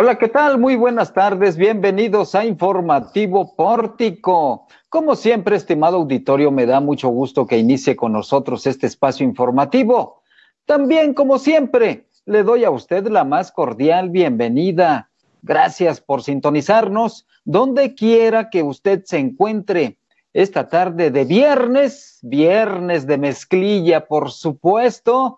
Hola, ¿qué tal? Muy buenas tardes. Bienvenidos a Informativo Pórtico. Como siempre, estimado auditorio, me da mucho gusto que inicie con nosotros este espacio informativo. También, como siempre, le doy a usted la más cordial bienvenida. Gracias por sintonizarnos donde quiera que usted se encuentre. Esta tarde de viernes, viernes de mezclilla, por supuesto,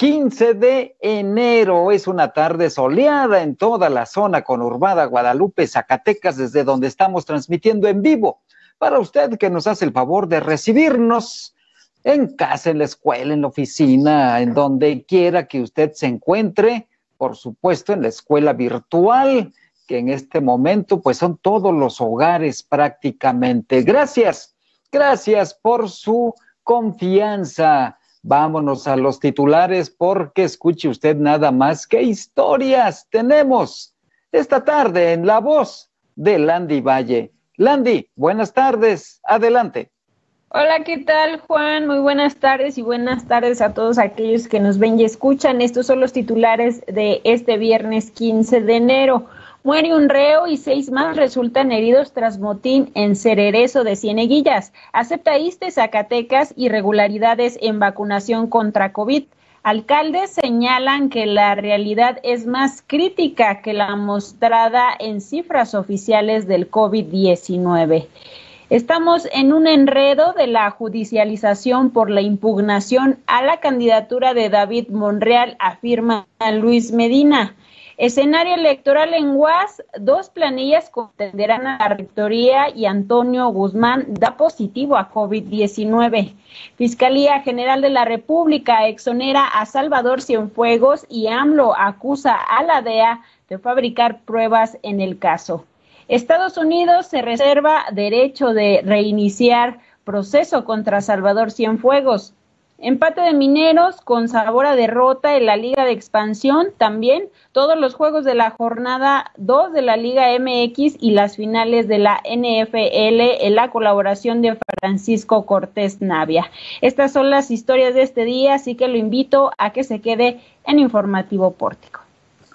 15 de enero es una tarde soleada en toda la zona conurbada Guadalupe, Zacatecas, desde donde estamos transmitiendo en vivo. Para usted que nos hace el favor de recibirnos en casa, en la escuela, en la oficina, en donde quiera que usted se encuentre, por supuesto en la escuela virtual, que en este momento pues son todos los hogares prácticamente. Gracias, gracias por su confianza Vámonos a los titulares porque escuche usted nada más qué historias tenemos esta tarde en la voz de Landy Valle. Landy, buenas tardes, adelante. Hola, ¿qué tal Juan? Muy buenas tardes y buenas tardes a todos aquellos que nos ven y escuchan. Estos son los titulares de este viernes 15 de enero. Muere un reo y seis más resultan heridos tras motín en Cererezo de Cieneguillas. Acepta ISTE Zacatecas irregularidades en vacunación contra COVID. Alcaldes señalan que la realidad es más crítica que la mostrada en cifras oficiales del COVID-19. Estamos en un enredo de la judicialización por la impugnación a la candidatura de David Monreal, afirma Luis Medina. Escenario electoral en UAS, dos planillas contenderán a la rectoría y Antonio Guzmán da positivo a COVID-19. Fiscalía General de la República exonera a Salvador Cienfuegos y AMLO acusa a la DEA de fabricar pruebas en el caso. Estados Unidos se reserva derecho de reiniciar proceso contra Salvador Cienfuegos. Empate de Mineros con sabor a derrota en la Liga de Expansión también. Todos los juegos de la jornada 2 de la Liga MX y las finales de la NFL en la colaboración de Francisco Cortés Navia. Estas son las historias de este día, así que lo invito a que se quede en Informativo Pórtico.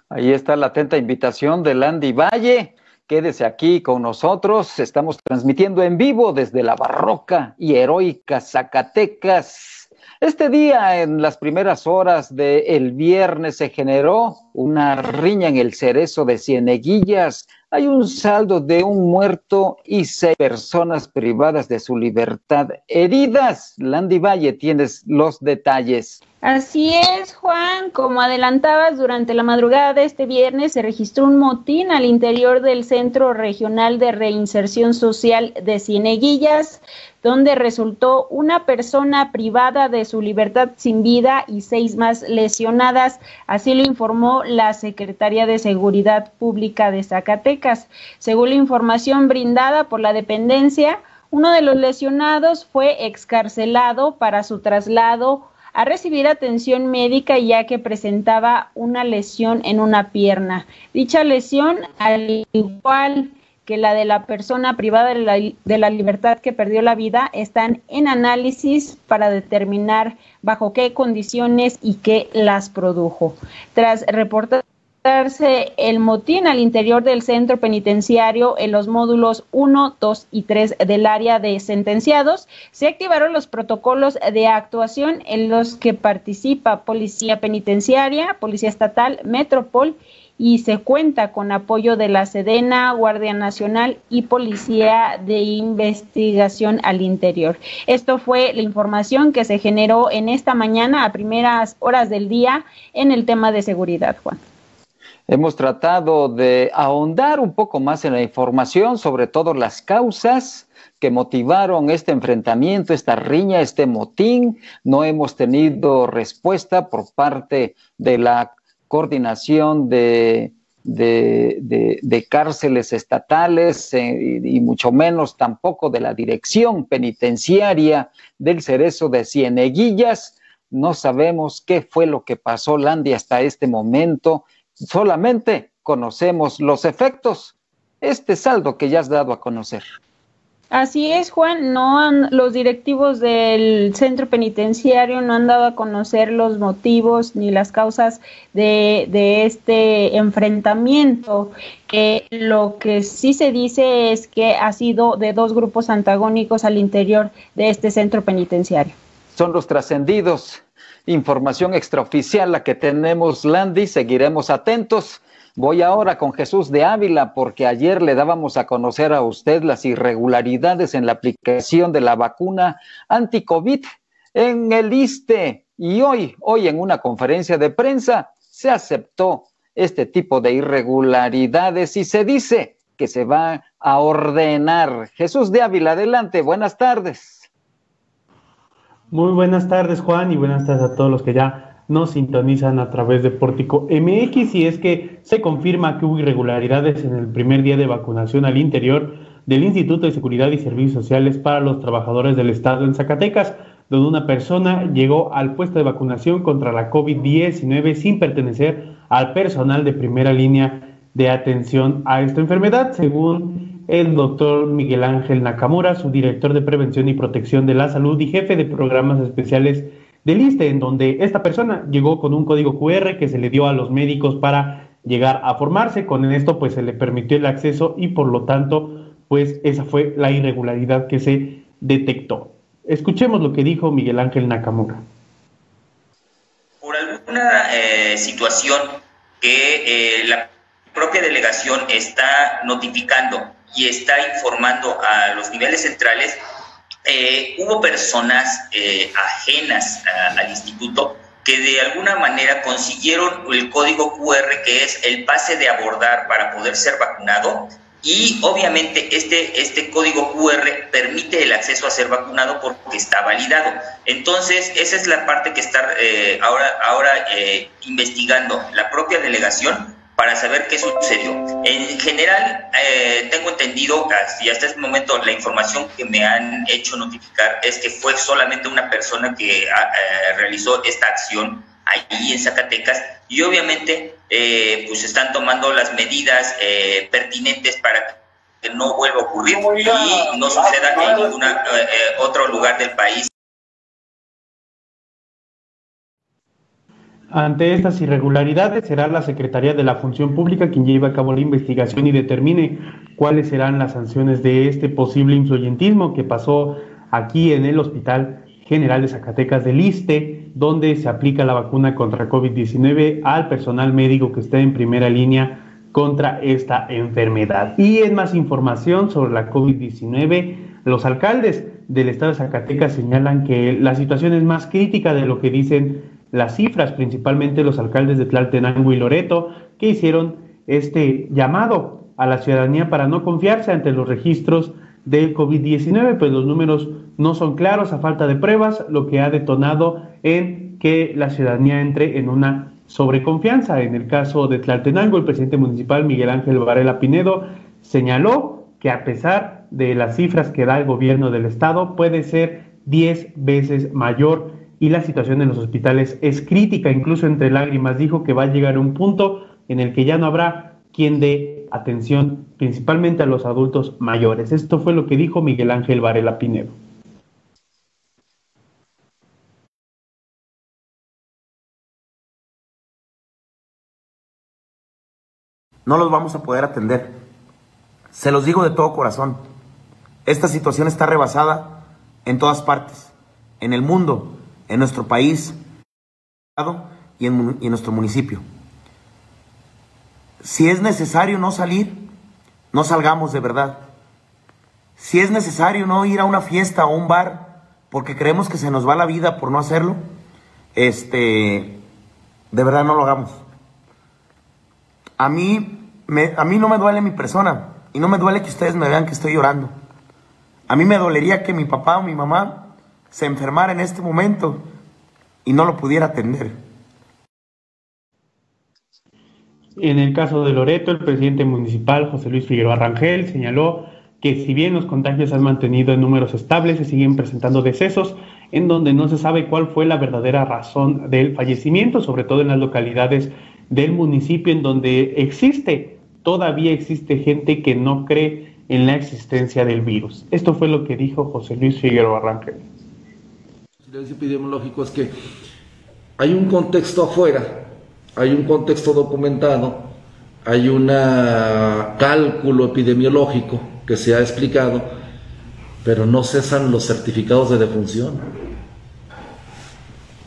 Ahí está la atenta invitación de Landy Valle. Quédese aquí con nosotros. Estamos transmitiendo en vivo desde la barroca y heroica Zacatecas este día, en las primeras horas del viernes, se generó una riña en el cerezo de Cieneguillas. Hay un saldo de un muerto y seis personas privadas de su libertad heridas. Landy Valle, tienes los detalles. Así es, Juan. Como adelantabas, durante la madrugada de este viernes se registró un motín al interior del Centro Regional de Reinserción Social de Cieneguillas, donde resultó una persona privada de su libertad sin vida y seis más lesionadas. Así lo informó la Secretaría de Seguridad Pública de Zacatecas. Según la información brindada por la dependencia, uno de los lesionados fue excarcelado para su traslado a recibir atención médica ya que presentaba una lesión en una pierna. Dicha lesión, al igual que la de la persona privada de la, de la, libertad que perdió la vida están en análisis para determinar bajo qué condiciones y qué las produjo. Tras reportar el motín al interior del centro penitenciario en los módulos 1, 2 y 3 del área de sentenciados, se activaron los protocolos de actuación en los que participa Policía Penitenciaria, Policía Estatal, Metropol y se cuenta con apoyo de la Sedena, Guardia Nacional y Policía de Investigación al Interior. Esto fue la información que se generó en esta mañana a primeras horas del día en el tema de seguridad, Juan. Hemos tratado de ahondar un poco más en la información, sobre todo las causas que motivaron este enfrentamiento, esta riña, este motín. No hemos tenido respuesta por parte de la coordinación de, cárceles estatales eh, y, mucho menos tampoco de la dirección penitenciaria del Cerezo de Cieneguillas. No sabemos qué fue lo que pasó, Landy, hasta este momento solamente conocemos los efectos, este saldo que ya has dado a conocer. Así es, Juan. No han, los directivos del centro penitenciario no han dado a conocer los motivos ni las causas de, de este enfrentamiento. Que lo que sí se dice es que ha sido de dos grupos antagónicos al interior de este centro penitenciario. Son los trascendidos. Información extraoficial la que tenemos, Landy. Seguiremos atentos. Voy ahora con Jesús de Ávila porque ayer le dábamos a conocer a usted las irregularidades en la aplicación de la vacuna anti-COVID en el ISTE y hoy, hoy en una conferencia de prensa se aceptó este tipo de irregularidades y se dice que se va a ordenar. Jesús de Ávila, adelante, buenas tardes. Muy buenas tardes, Juan, y buenas tardes a todos los que ya nos sintonizan a través de Pórtico MX y es que se confirma que hubo irregularidades en el primer día de vacunación al interior del Instituto de Seguridad y Servicios Sociales para los Trabajadores del Estado en Zacatecas, donde una persona llegó al puesto de vacunación contra la COVID-19 sin pertenecer al personal de primera línea de atención a esta enfermedad, según el doctor Miguel Ángel Nakamura, su director de Prevención y Protección de la Salud y jefe de programas especiales del ISTE, en donde esta persona llegó con un código QR que se le dio a los médicos para llegar a formarse. Con esto, pues se le permitió el acceso y por lo tanto, pues esa fue la irregularidad que se detectó. Escuchemos lo que dijo Miguel Ángel Nakamura. Por alguna eh, situación que eh, la propia delegación está notificando y está informando a los niveles centrales, eh, hubo personas eh, ajenas al instituto que de alguna manera consiguieron el código QR que es el pase de abordar para poder ser vacunado y obviamente este, este código QR permite el acceso a ser vacunado porque está validado. Entonces, esa es la parte que está eh, ahora, ahora investigando la propia delegación para saber qué sucedió. En general, eh, tengo entendido, y hasta este momento la información que me han hecho notificar es que fue solamente una persona que ah, eh, realizó esta acción ahí en Zacatecas y obviamente eh, pues están tomando las medidas pertinentes para que no vuelva a ocurrir y no suceda en ningún otro lugar del país. Ante estas irregularidades, será la Secretaría de la Función Pública quien lleve a cabo la investigación y determine cuáles serán las sanciones de este posible influyentismo que pasó aquí en el Hospital General de Zacatecas del ISTE, donde se aplica la vacuna contra COVID-19 al personal médico que está en primera línea contra esta enfermedad. Y en más información sobre la COVID-19, los alcaldes del estado de Zacatecas señalan que la situación es más crítica de lo que dicen las cifras, principalmente los alcaldes de Tlaltenango y Loreto, que hicieron este llamado a la ciudadanía para no confiarse ante los registros del COVID-19, pues los números no son claros a falta de pruebas, lo que ha detonado en que la ciudadanía entre en una sobreconfianza. En el caso de Tlaltenango, el presidente municipal Miguel Ángel Varela Pinedo señaló que a pesar de las cifras que da el gobierno del estado, puede ser 10 veces mayor y la situación en los hospitales es crítica, incluso entre lágrimas dijo que va a llegar a un punto en el que ya no habrá quien dé atención principalmente a los adultos mayores. Esto fue lo que dijo Miguel Ángel Varela Pinedo. No los vamos a poder atender. Se los digo de todo corazón. Esta situación está rebasada en todas partes, en el mundo, en nuestro país y en, nuestro municipio. Si es necesario no salir, no salgamos de verdad. Si es necesario no ir a una fiesta o un bar porque creemos que se nos va la vida por no hacerlo, este, de verdad no lo hagamos. A mí, me, a mí no me duele mi persona y no me duele que ustedes me vean que estoy llorando. A mí me dolería que mi papá o mi mamá se enfermara en este momento y no lo pudiera atender. En el caso de Loreto, el presidente municipal José Luis Figueroa Rangel señaló que si bien los contagios han mantenido en números estables, se siguen presentando decesos en donde no se sabe cuál fue la verdadera razón del fallecimiento, sobre todo en las localidades del municipio en donde existe, todavía existe gente que no cree en la existencia del virus. Esto fue lo que dijo José Luis Figueroa Rangel. El epidemiológico es que hay un contexto afuera, hay un contexto documentado, hay un cálculo epidemiológico que se ha explicado, pero no cesan los certificados de defunción.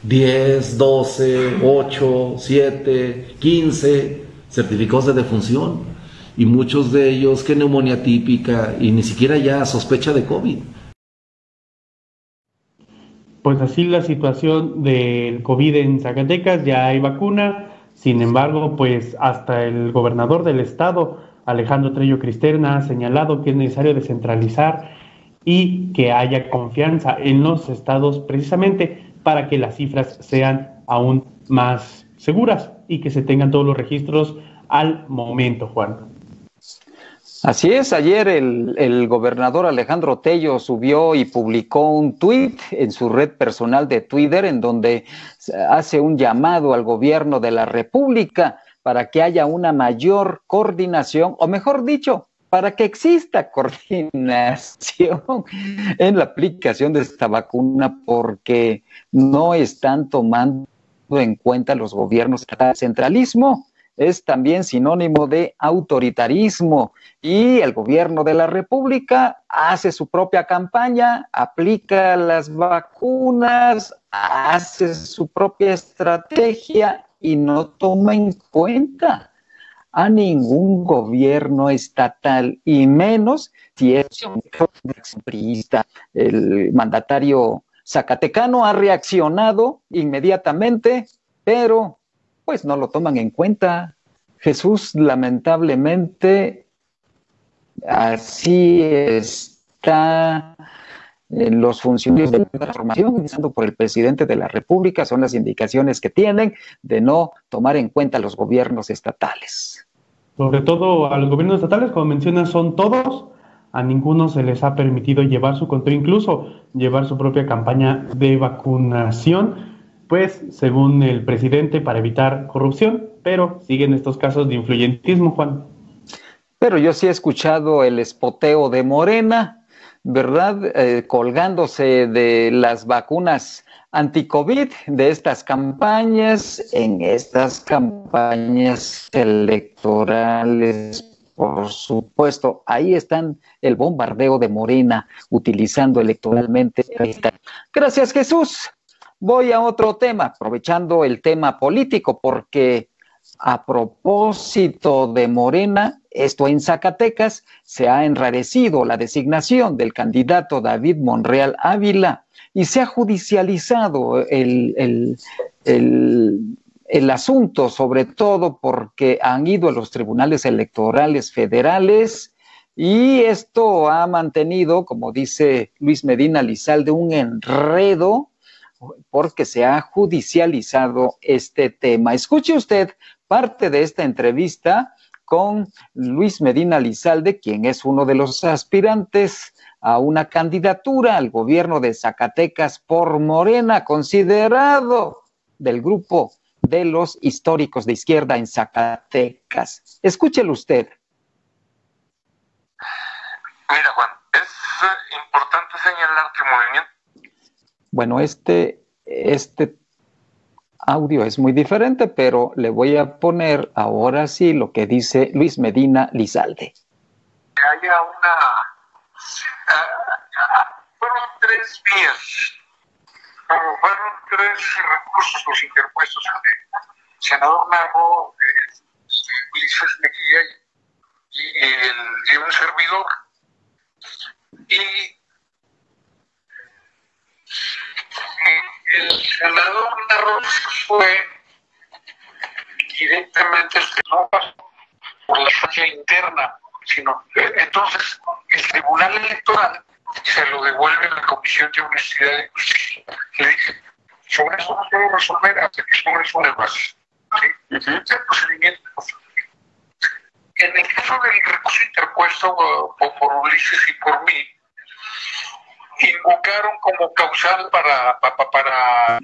10, 12, 8, 7, 15 certificados de defunción y muchos de ellos que neumonía típica y ni siquiera ya sospecha de COVID. Pues así la situación del COVID en Zacatecas, ya hay vacuna, sin embargo, pues hasta el gobernador del estado, Alejandro Trello Cristerna, ha señalado que es necesario descentralizar y que haya confianza en los estados precisamente para que las cifras sean aún más seguras y que se tengan todos los registros al momento, Juan. Así es, ayer el, gobernador Alejandro Tello subió y publicó un tuit en su red personal de Twitter en donde hace un llamado al gobierno de la República para que haya una mayor coordinación, o mejor dicho, para que exista coordinación en la aplicación de esta vacuna, porque no están tomando en cuenta los gobiernos centralismo es también sinónimo de autoritarismo y el gobierno de la República hace su propia campaña, aplica las vacunas, hace su propia estrategia y no toma en cuenta a ningún gobierno estatal y menos si es un. El mandatario zacatecano ha reaccionado inmediatamente, pero pues no lo toman en cuenta. Jesús lamentablemente así está en los funcionarios de la formación, empezando por el presidente de la República, son las indicaciones que tienen de no tomar en cuenta los gobiernos estatales. Sobre todo a los gobiernos estatales, como mencionas, son todos, a ninguno se les ha permitido llevar su control, incluso llevar su propia campaña de vacunación pues según el presidente, para evitar corrupción, pero siguen estos casos de influyentismo, Juan. Pero yo sí he escuchado el espoteo de Morena, ¿verdad? Eh, colgándose de las vacunas anti-COVID, de estas campañas, en estas campañas electorales, por supuesto, ahí están el bombardeo de Morena utilizando electoralmente. Gracias Jesús. Voy a otro tema, aprovechando el tema político, porque a propósito de Morena, esto en Zacatecas, se ha enrarecido la designación del candidato David Monreal Ávila y se ha judicializado el, el, asunto, sobre todo porque han ido a los tribunales electorales federales y esto ha mantenido, como dice Luis Medina Lizalde, un enredo porque se ha judicializado este tema. Escuche usted parte de esta entrevista con Luis Medina Lizalde, quien es uno de los aspirantes a una candidatura al gobierno de Zacatecas por Morena, considerado del grupo de los históricos de izquierda en Zacatecas. Escúchelo usted. Mira, Juan, es importante señalar que el movimiento bueno, este, este audio es muy diferente, pero le voy a poner ahora sí lo que dice Luis Medina Lizalde. Que haya una... Uh, fueron tres vías, fueron tres recursos los interpuestos el senador Narro, Ulises Mejía y, el, y un servidor. Y el senador Narros fue directamente no por la instancia interna, sino entonces el Tribunal Electoral se lo devuelve a la Comisión de Honestidad y Justicia. Le dije, sobre eso no puedo resolver hasta que sobre eso le base. ¿sí? El procedimiento En el caso del recurso interpuesto por, por Ulises y por mí, invocaron como causal para, para, para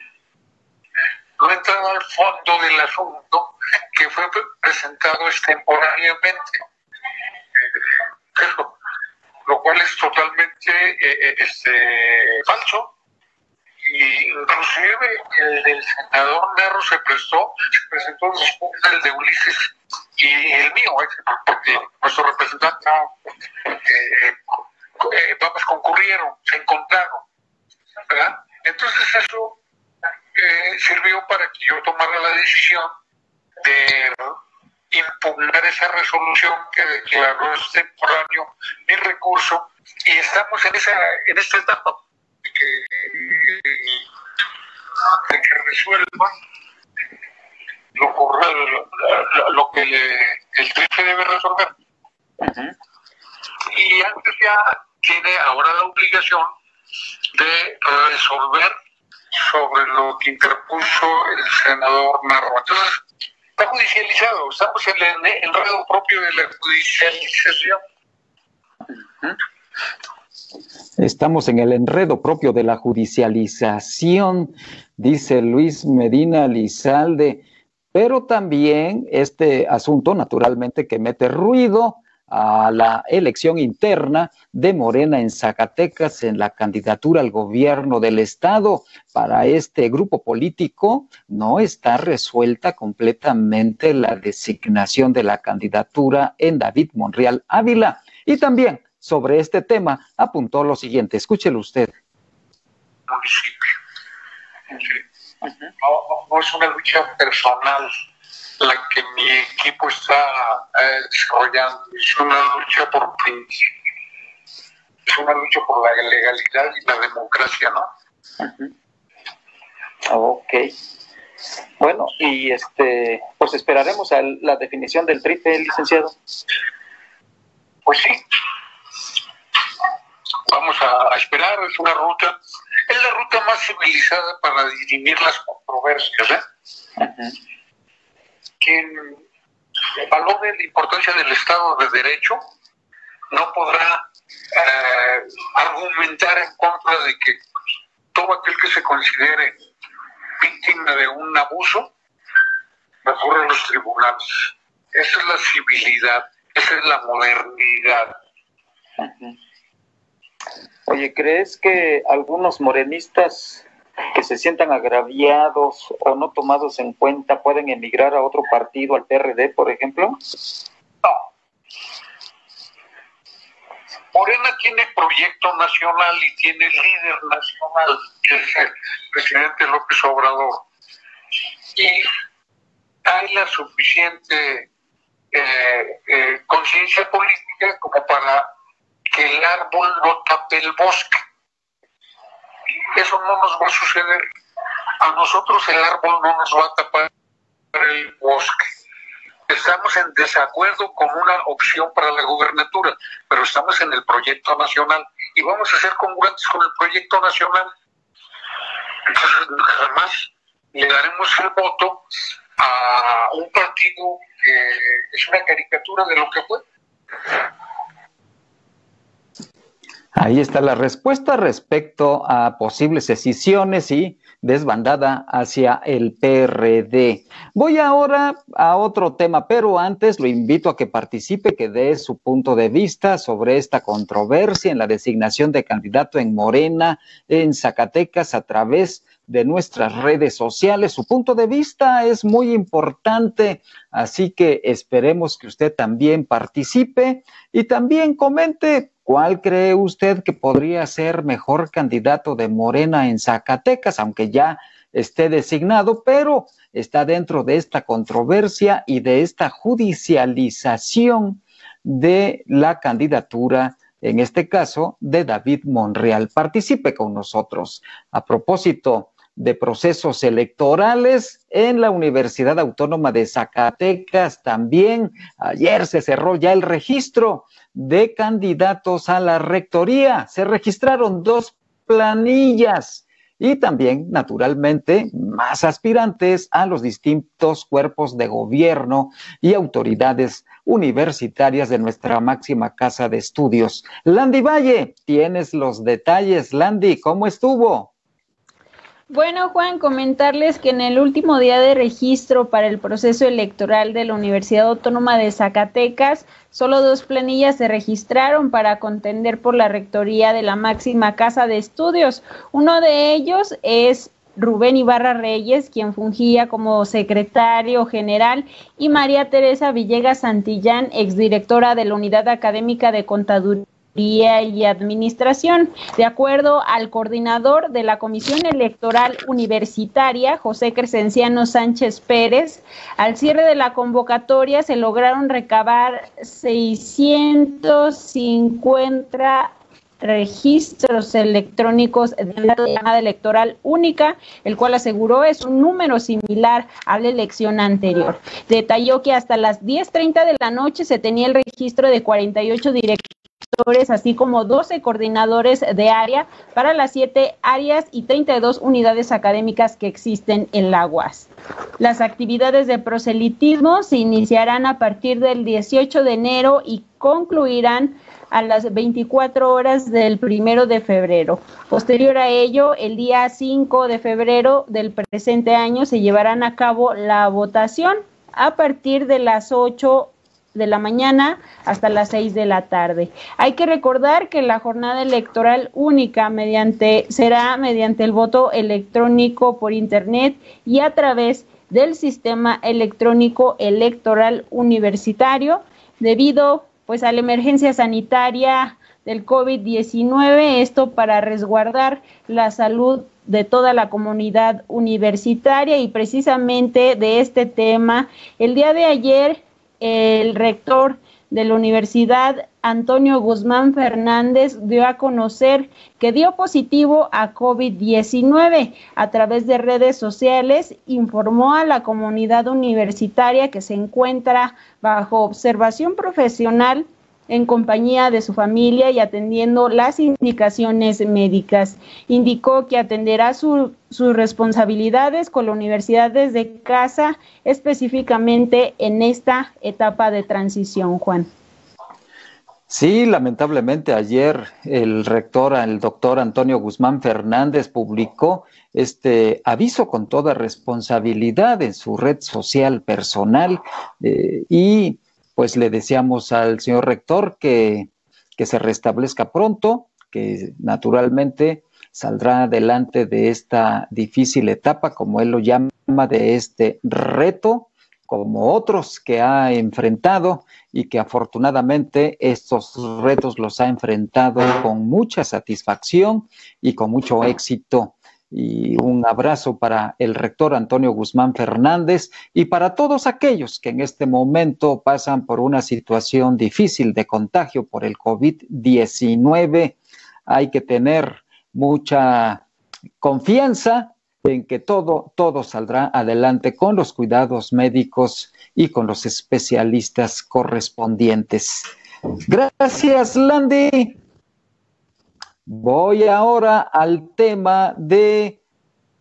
no entrar al fondo del asunto que fue presentado extemporáneamente. Lo cual es totalmente eh, eh, este, falso. Y inclusive el del senador Narro se prestó, se presentó después el de Ulises y el mío, porque nuestro representante, vamos, concurrieron, se encontraron, ¿verdad? Entonces eso sirvió para que yo tomara la decisión de impugnar esa resolución que declaró es temporáneo mi recurso y estamos en esa en esta etapa de que, de que resuelva lo, lo, que el jefe debe resolver. Y antes ya tiene ahora la obligación de resolver sobre lo que interpuso el senador Narro. Entonces, está judicializado, estamos en el enredo propio de la judicialización. Estamos en el enredo propio de la judicialización, dice Luis Medina Lizalde, pero también este asunto naturalmente que mete ruido a la elección interna de Morena en Zacatecas en la candidatura al gobierno del estado. Para este grupo político no está resuelta completamente la designación de la candidatura en David Monreal Ávila. Y también sobre este tema apuntó lo siguiente, escúchelo usted. no es una lucha personal la que mi equipo está eh, desarrollando. Es una lucha por principio. Es una lucha por la legalidad y la democracia, ¿no? Ok. Bueno, y este, pues esperaremos a la definición del tripe, licenciado. Pues sí. Vamos a, esperar, es una ruta, es la ruta más civilizada para dirimir las controversias, ¿eh? Quien valore la importancia del Estado de Derecho no podrá eh, argumentar en contra de que todo aquel que se considere víctima de un abuso recurre a los tribunales. Esa es la civilidad, esa es la modernidad. Oye, ¿crees que algunos morenistas que se sientan agraviados o no tomados en cuenta pueden emigrar a otro partido, al PRD, por ejemplo? No. Morena tiene proyecto nacional y tiene líder nacional, que es el presidente López Obrador. Y hay la suficiente eh, eh, conciencia política como para que el árbol no tape el bosque eso no nos va a suceder. A nosotros el árbol no nos va a tapar el bosque. Estamos en desacuerdo con una opción para la gubernatura, pero estamos en el proyecto nacional y vamos a ser congruentes con el proyecto nacional. Entonces, jamás le daremos el voto a un partido que es una caricatura de lo que fue. Ahí está la respuesta respecto a posibles decisiones y desbandada hacia el PRD. Voy ahora a otro tema, pero antes lo invito a que participe, que dé su punto de vista sobre esta controversia en la designación de candidato en Morena, en Zacatecas, a través de nuestras redes sociales. Su punto de vista es muy importante, así que esperemos que usted también participe y también comente ¿Cuál cree usted que podría ser mejor candidato de Morena en Zacatecas, aunque ya esté designado, pero está dentro de esta controversia y de esta judicialización de la candidatura, en este caso, de David Monreal? Participe con nosotros. A propósito de procesos electorales en la Universidad Autónoma de Zacatecas, también ayer se cerró ya el registro de candidatos a la rectoría. Se registraron dos planillas y también, naturalmente, más aspirantes a los distintos cuerpos de gobierno y autoridades universitarias de nuestra máxima casa de estudios. Landy Valle, tienes los detalles. Landy, ¿cómo estuvo? Bueno, Juan, comentarles que en el último día de registro para el proceso electoral de la Universidad Autónoma de Zacatecas, solo dos planillas se registraron para contender por la rectoría de la máxima casa de estudios. Uno de ellos es Rubén Ibarra Reyes, quien fungía como secretario general, y María Teresa Villegas Santillán, exdirectora de la Unidad Académica de Contaduría y Administración. De acuerdo al coordinador de la Comisión Electoral Universitaria, José Crescenciano Sánchez Pérez, al cierre de la convocatoria se lograron recabar 650 registros electrónicos de la llamada electoral única, el cual aseguró es un número similar a la elección anterior. Detalló que hasta las 10.30 de la noche se tenía el registro de 48 directores así como 12 coordinadores de área para las siete áreas y 32 unidades académicas que existen en la UAS. Las actividades de proselitismo se iniciarán a partir del 18 de enero y concluirán a las 24 horas del primero de febrero. Posterior a ello, el día 5 de febrero del presente año se llevarán a cabo la votación a partir de las 8 de la mañana hasta las 6 de la tarde. Hay que recordar que la jornada electoral única mediante será mediante el voto electrónico por internet y a través del sistema electrónico electoral universitario debido pues a la emergencia sanitaria del COVID-19, esto para resguardar la salud de toda la comunidad universitaria y precisamente de este tema, el día de ayer el rector de la universidad, Antonio Guzmán Fernández, dio a conocer que dio positivo a COVID-19 a través de redes sociales, informó a la comunidad universitaria que se encuentra bajo observación profesional en compañía de su familia y atendiendo las indicaciones médicas. Indicó que atenderá sus responsabilidades con la universidad desde casa, específicamente en esta etapa de transición, Juan. Sí, lamentablemente ayer el rector, el doctor Antonio Guzmán Fernández, publicó este aviso con toda responsabilidad en su red social personal eh, y pues le deseamos al señor rector que, se restablezca pronto, que naturalmente saldrá adelante de esta difícil etapa, como él lo llama, de este reto, como otros que ha enfrentado y que afortunadamente estos retos los ha enfrentado con mucha satisfacción y con mucho éxito y un abrazo para el rector Antonio Guzmán Fernández y para todos aquellos que en este momento pasan por una situación difícil de contagio por el COVID-19. Hay que tener mucha confianza en que todo, todo saldrá adelante con los cuidados médicos y con los especialistas correspondientes. Gracias, Landy. Voy ahora al tema de,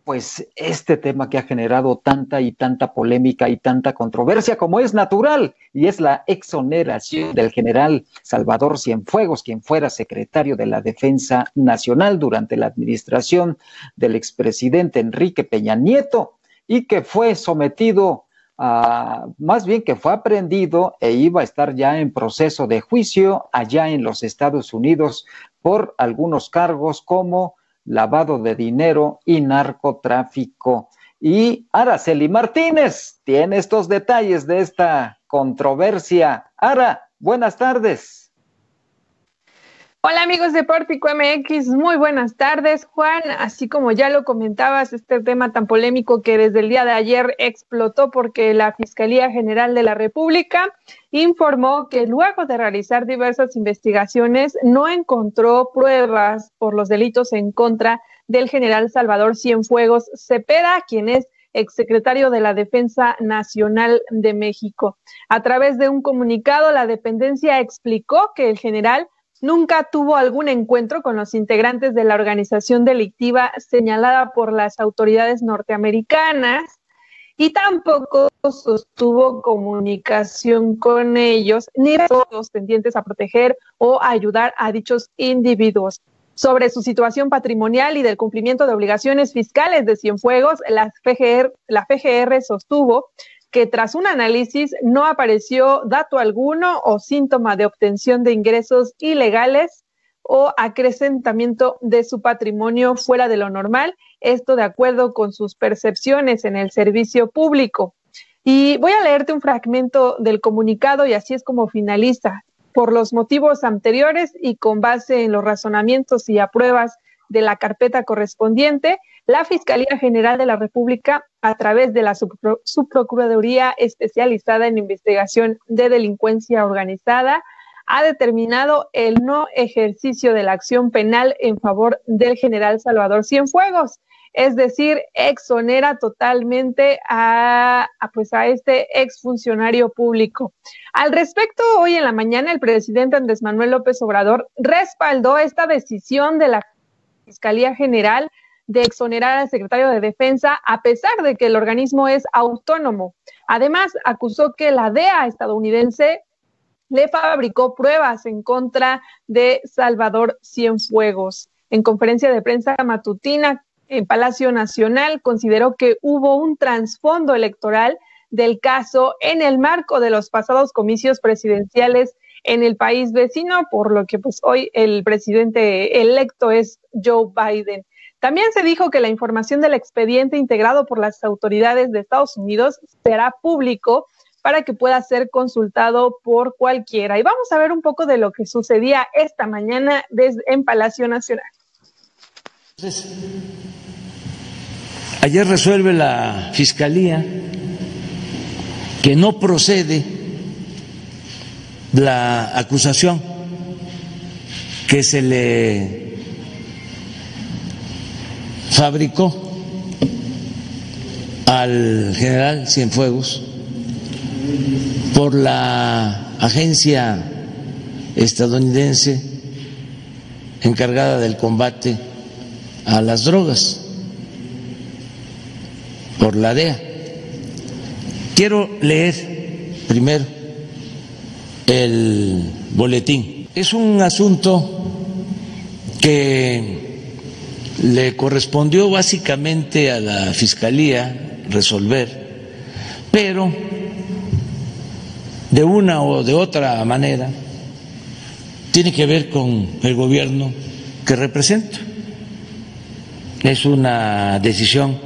pues, este tema que ha generado tanta y tanta polémica y tanta controversia como es natural, y es la exoneración del general Salvador Cienfuegos, quien fuera secretario de la Defensa Nacional durante la administración del expresidente Enrique Peña Nieto y que fue sometido a, más bien que fue aprendido e iba a estar ya en proceso de juicio allá en los Estados Unidos por algunos cargos como lavado de dinero y narcotráfico. Y Araceli Martínez tiene estos detalles de esta controversia. Ara, buenas tardes. Hola amigos de Pórtico MX, muy buenas tardes. Juan, así como ya lo comentabas, este tema tan polémico que desde el día de ayer explotó porque la Fiscalía General de la República informó que luego de realizar diversas investigaciones no encontró pruebas por los delitos en contra del general Salvador Cienfuegos Cepeda, quien es exsecretario de la Defensa Nacional de México. A través de un comunicado, la dependencia explicó que el general nunca tuvo algún encuentro con los integrantes de la organización delictiva señalada por las autoridades norteamericanas y tampoco sostuvo comunicación con ellos ni los tendientes a proteger o ayudar a dichos individuos. sobre su situación patrimonial y del cumplimiento de obligaciones fiscales de Cienfuegos, la la FGR sostuvo que tras un análisis no apareció dato alguno o síntoma de obtención de ingresos ilegales o acrecentamiento de su patrimonio fuera de lo normal, esto de acuerdo con sus percepciones en el servicio público. Y voy a leerte un fragmento del comunicado y así es como finaliza. Por los motivos anteriores y con base en los razonamientos y apruebas de la carpeta correspondiente, la Fiscalía General de la República, a través de la Subprocuraduría Especializada en Investigación de Delincuencia Organizada, ha determinado el no ejercicio de la acción penal en favor del general Salvador Cienfuegos, es decir, exonera totalmente a, pues a este exfuncionario público. Al respecto, hoy en la mañana el presidente Andrés Manuel López Obrador respaldó esta decisión de la Fiscalía General de exonerar al secretario de Defensa, a pesar de que el organismo es autónomo. Además, acusó que la DEA estadounidense le fabricó pruebas en contra de Salvador Cienfuegos. En conferencia de prensa matutina en Palacio Nacional, consideró que hubo un trasfondo electoral del caso en el marco de los pasados comicios presidenciales en el país vecino, por lo que pues hoy el presidente electo es Joe Biden. También se dijo que la información del expediente integrado por las autoridades de Estados Unidos será público para que pueda ser consultado por cualquiera. Y vamos a ver un poco de lo que sucedía esta mañana desde, en Palacio Nacional. ayer resuelve la Fiscalía que no procede la acusación que se le fabricó al general Cienfuegos por la agencia estadounidense encargada del combate a las drogas, por la DEA. Quiero leer primero el boletín. Es un asunto que le correspondió básicamente a la Fiscalía resolver, pero de una o de otra manera tiene que ver con el gobierno que represento. Es una decisión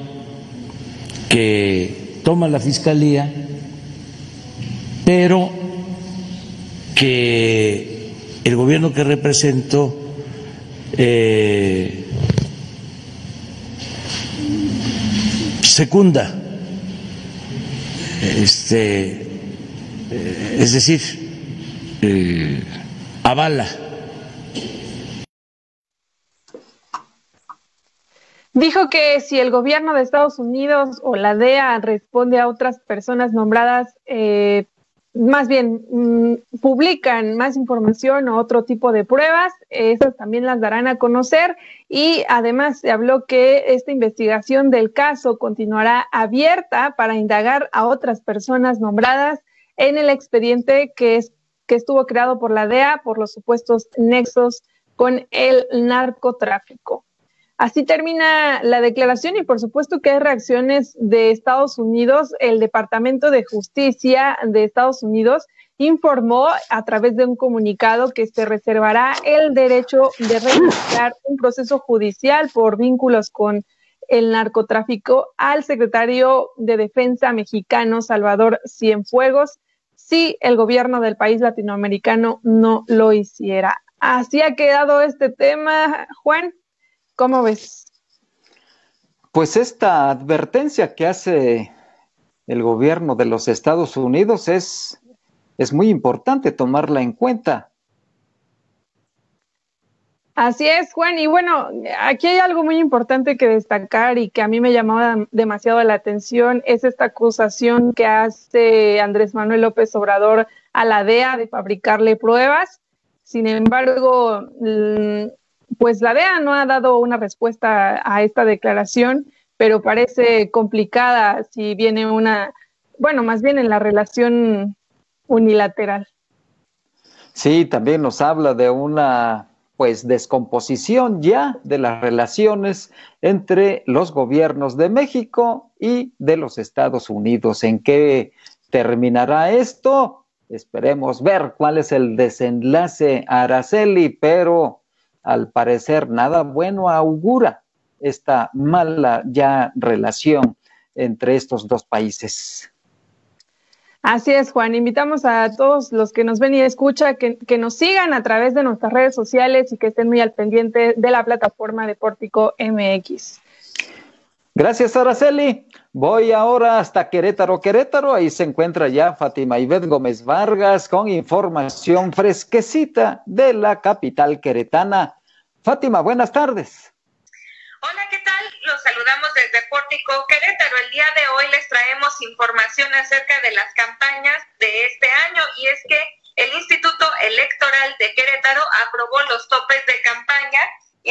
que toma la Fiscalía, pero que el gobierno que represento eh, secunda, este, eh, es decir, eh, avala. Dijo que si el gobierno de Estados Unidos o la DEA responde a otras personas nombradas eh, más bien mm, publican más información o otro tipo de pruebas, esas también las darán a conocer y además se habló que esta investigación del caso continuará abierta para indagar a otras personas nombradas en el expediente que, es, que estuvo creado por la DEA por los supuestos nexos con el narcotráfico. Así termina la declaración y por supuesto que hay reacciones de Estados Unidos. El Departamento de Justicia de Estados Unidos informó a través de un comunicado que se reservará el derecho de reiniciar un proceso judicial por vínculos con el narcotráfico al secretario de Defensa mexicano Salvador Cienfuegos si el gobierno del país latinoamericano no lo hiciera. Así ha quedado este tema, Juan. ¿Cómo ves? Pues esta advertencia que hace el gobierno de los Estados Unidos es, es muy importante tomarla en cuenta. Así es, Juan. Y bueno, aquí hay algo muy importante que destacar y que a mí me llamaba demasiado la atención, es esta acusación que hace Andrés Manuel López Obrador a la DEA de fabricarle pruebas. Sin embargo, pues la DEA no ha dado una respuesta a esta declaración, pero parece complicada si viene una, bueno, más bien en la relación unilateral. Sí, también nos habla de una pues descomposición ya de las relaciones entre los gobiernos de México y de los Estados Unidos. ¿En qué terminará esto? Esperemos ver cuál es el desenlace Araceli, pero al parecer nada bueno augura esta mala ya relación entre estos dos países. Así es, Juan. Invitamos a todos los que nos ven y escuchan que, que, nos sigan a través de nuestras redes sociales y que estén muy al pendiente de la plataforma de Pórtico MX. Gracias, Araceli. Voy ahora hasta Querétaro, Querétaro. Ahí se encuentra ya Fátima Ivette Gómez Vargas con información fresquecita de la capital queretana. Fátima, buenas tardes. Hola, ¿qué tal? Los saludamos desde Pórtico Querétaro. El día de hoy les traemos información acerca de las campañas de este año y es que el Instituto Electoral de Querétaro aprobó los topes de campaña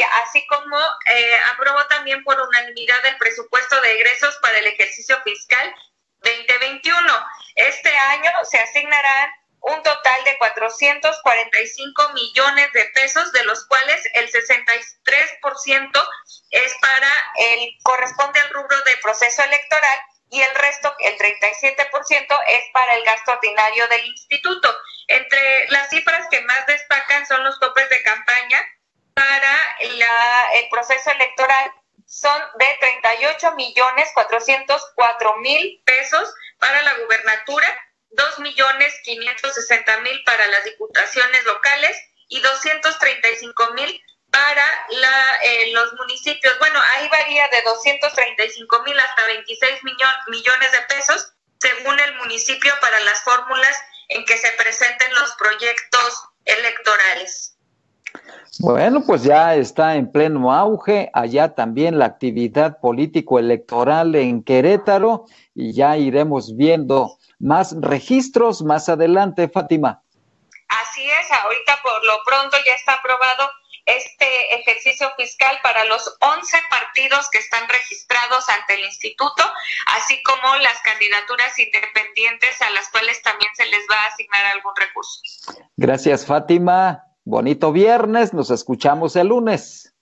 así como eh, aprobó también por unanimidad el presupuesto de egresos para el ejercicio fiscal 2021. Este año se asignarán un total de 445 millones de pesos, de los cuales el 63% es para el corresponde al rubro de proceso electoral y el resto, el 37%, es para el gasto ordinario del instituto. Entre las cifras que más destacan son los topes de campaña para la, el proceso electoral, son de 38 millones 404 mil pesos para la gubernatura, 2 millones 560 mil para las diputaciones locales y 235 mil para la, eh, los municipios. Bueno, ahí varía de 235 mil hasta 26 millones de pesos según el municipio para las fórmulas en que se presenten los proyectos electorales. Bueno, pues ya está en pleno auge allá también la actividad político-electoral en Querétaro y ya iremos viendo más registros más adelante, Fátima. Así es, ahorita por lo pronto ya está aprobado este ejercicio fiscal para los 11 partidos que están registrados ante el instituto, así como las candidaturas independientes a las cuales también se les va a asignar algún recurso. Gracias, Fátima. Bonito viernes, nos escuchamos el lunes.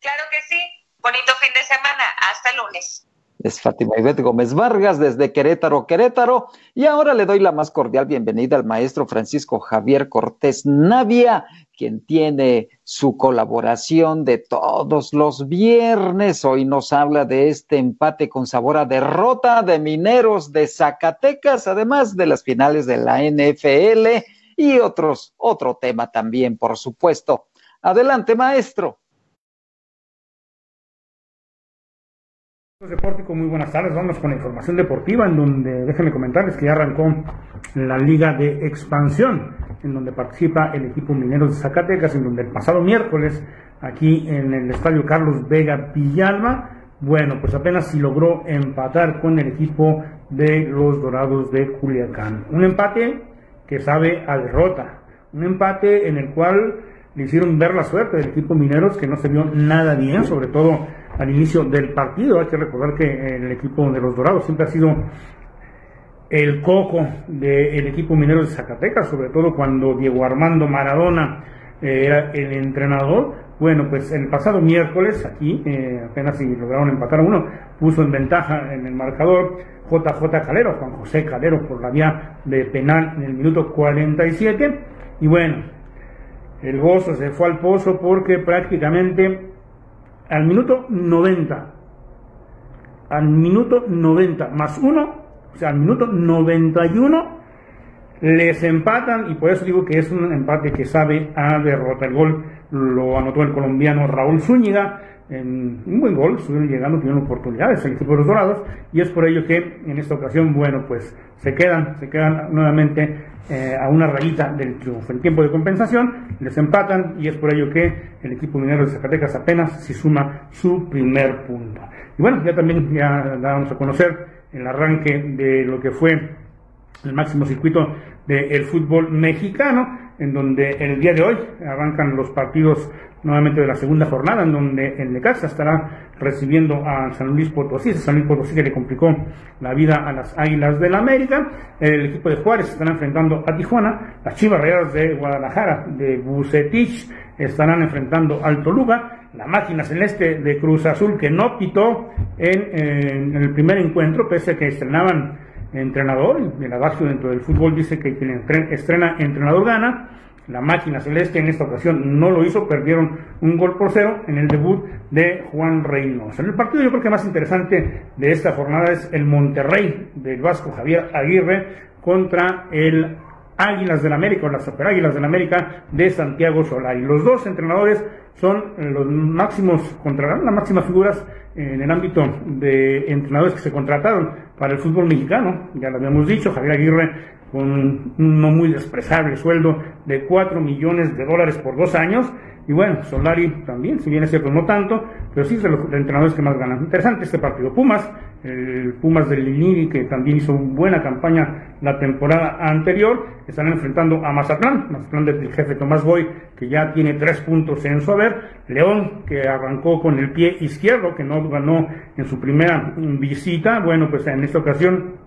Claro que sí, bonito fin de semana, hasta el lunes. Es Fátima Ivette Gómez Vargas desde Querétaro, Querétaro. Y ahora le doy la más cordial bienvenida al maestro Francisco Javier Cortés Navia, quien tiene su colaboración de todos los viernes. Hoy nos habla de este empate con sabor a derrota de mineros de Zacatecas, además de las finales de la NFL y otros, otro tema también, por supuesto. Adelante, maestro. Deportivo, muy buenas tardes. Vamos con la información deportiva, en donde déjenme comentarles que ya arrancó la Liga de Expansión, en donde participa el equipo Mineros de Zacatecas, en donde el pasado miércoles, aquí en el estadio Carlos Vega Villalba, bueno, pues apenas si logró empatar con el equipo de los Dorados de Culiacán. Un empate que sabe a derrota, un empate en el cual le hicieron ver la suerte del equipo Mineros, que no se vio nada bien, sobre todo al inicio del partido. Hay que recordar que el equipo de los Dorados siempre ha sido el coco del equipo minero de Zacatecas, sobre todo cuando Diego Armando Maradona eh, era el entrenador. Bueno, pues el pasado miércoles, aquí, eh, apenas si lograron empatar a uno, puso en ventaja en el marcador JJ Calero, Juan José Calero, por la vía de penal en el minuto 47. Y bueno, el gozo se fue al pozo porque prácticamente al minuto 90, al minuto 90 más uno, o sea, al minuto 91, les empatan y por eso digo que es un empate que sabe a derrota. El gol lo anotó el colombiano Raúl Zúñiga, en un buen gol, estuvieron llegando, tuvieron oportunidades el equipo de los Dorados y es por ello que en esta ocasión, bueno, pues se quedan, se quedan nuevamente eh, a una rayita del triunfo. En tiempo de compensación les empatan y es por ello que el equipo minero de Zacatecas apenas se suma su primer punto. Y bueno, ya también ya damos a conocer el arranque de lo que fue el máximo circuito del fútbol mexicano, en donde el día de hoy arrancan los partidos nuevamente de la segunda jornada, en donde el Necaxa estará recibiendo a San Luis Potosí, San Luis Potosí que le complicó la vida a las Águilas del la América, el equipo de Juárez estará enfrentando a Tijuana, las Chivas Rayadas de Guadalajara, de Bucetich, estarán enfrentando al Toluca, la máquina celeste de Cruz Azul que no pitó en, el primer encuentro, pese a que estrenaban entrenador, el adagio dentro del fútbol dice que quien estrena entrenador gana, la máquina celeste en esta ocasión no lo hizo, perdieron un gol por cero en el debut de Juan Reynoso. En el partido yo creo que más interesante de esta jornada es el Monterrey del Vasco Javier Aguirre contra el Águilas del América o las Super Águilas del América de Santiago Solari. Los dos entrenadores son los máximos, contra las máximas figuras en el ámbito de entrenadores que se contrataron para el fútbol mexicano. Ya lo habíamos dicho, Javier Aguirre con un no muy despreciable sueldo de 4 millones de dólares por dos años. Y bueno, Solari también, si bien es cierto, no tanto, pero sí es los entrenadores que más ganan. Interesante este partido. Pumas, el Pumas del Lini, que también hizo buena campaña la temporada anterior, están enfrentando a Mazatlán, Mazatlán del jefe Tomás Boy, que ya tiene tres puntos en su haber. León, que arrancó con el pie izquierdo, que no ganó en su primera visita. Bueno, pues en esta ocasión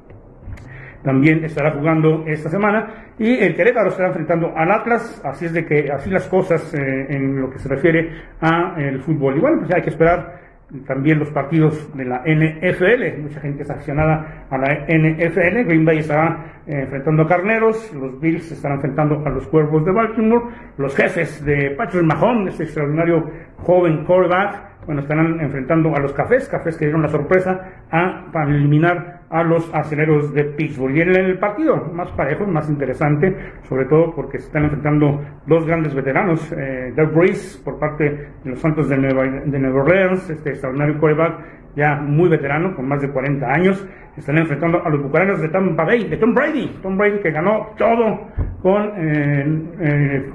también estará jugando esta semana. Y el Querétaro estará enfrentando al Atlas, así es de que así las cosas eh, en lo que se refiere a el fútbol. Y bueno, pues hay que esperar también los partidos de la NFL, mucha gente es accionada a la NFL, Green Bay estará eh, enfrentando a Carneros, los Bills estarán enfrentando a los Cuervos de Baltimore, los jefes de Patrick Mahomes, este extraordinario joven quarterback, bueno, estarán enfrentando a los cafés, cafés que dieron la sorpresa a, para eliminar a los aceleros de Pittsburgh. Y en el partido más parejo, más interesante, sobre todo porque se están enfrentando dos grandes veteranos, eh, Doug Breeze por parte de los Santos de Nueva, de Nueva Orleans, este extraordinario quarterback ya muy veterano, con más de 40 años, están enfrentando a los bucaneros de Tampa Bay, de Tom Brady, Tom Brady que ganó todo con, eh, eh,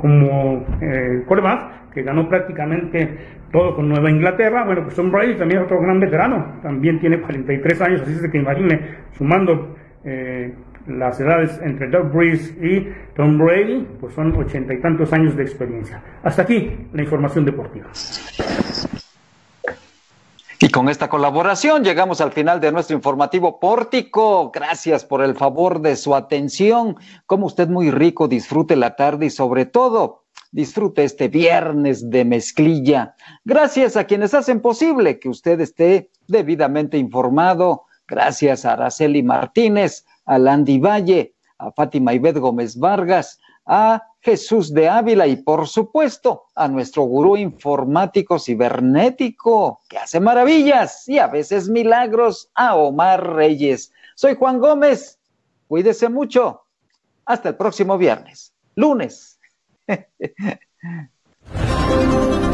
como eh, quarterback, que ganó prácticamente todo con Nueva Inglaterra. Bueno, pues Tom Brady también es otro gran veterano, también tiene 43 años, así es que imagine, sumando las edades entre Doug Breeze y Tom Brady, pues son ochenta y tantos años de experiencia. Hasta aquí la información deportiva. Y con esta colaboración llegamos al final de nuestro informativo pórtico. Gracias por el favor de su atención. Como usted muy rico, disfrute la tarde y sobre todo disfrute este viernes de mezclilla. Gracias a quienes hacen posible que usted esté debidamente informado. Gracias a Araceli Martínez, a Landy Valle, a Fátima Ibed Gómez Vargas, a Jesús de Ávila y por supuesto a nuestro gurú informático cibernético que hace maravillas y a veces milagros, a Omar Reyes. Soy Juan Gómez, cuídese mucho. Hasta el próximo viernes, lunes.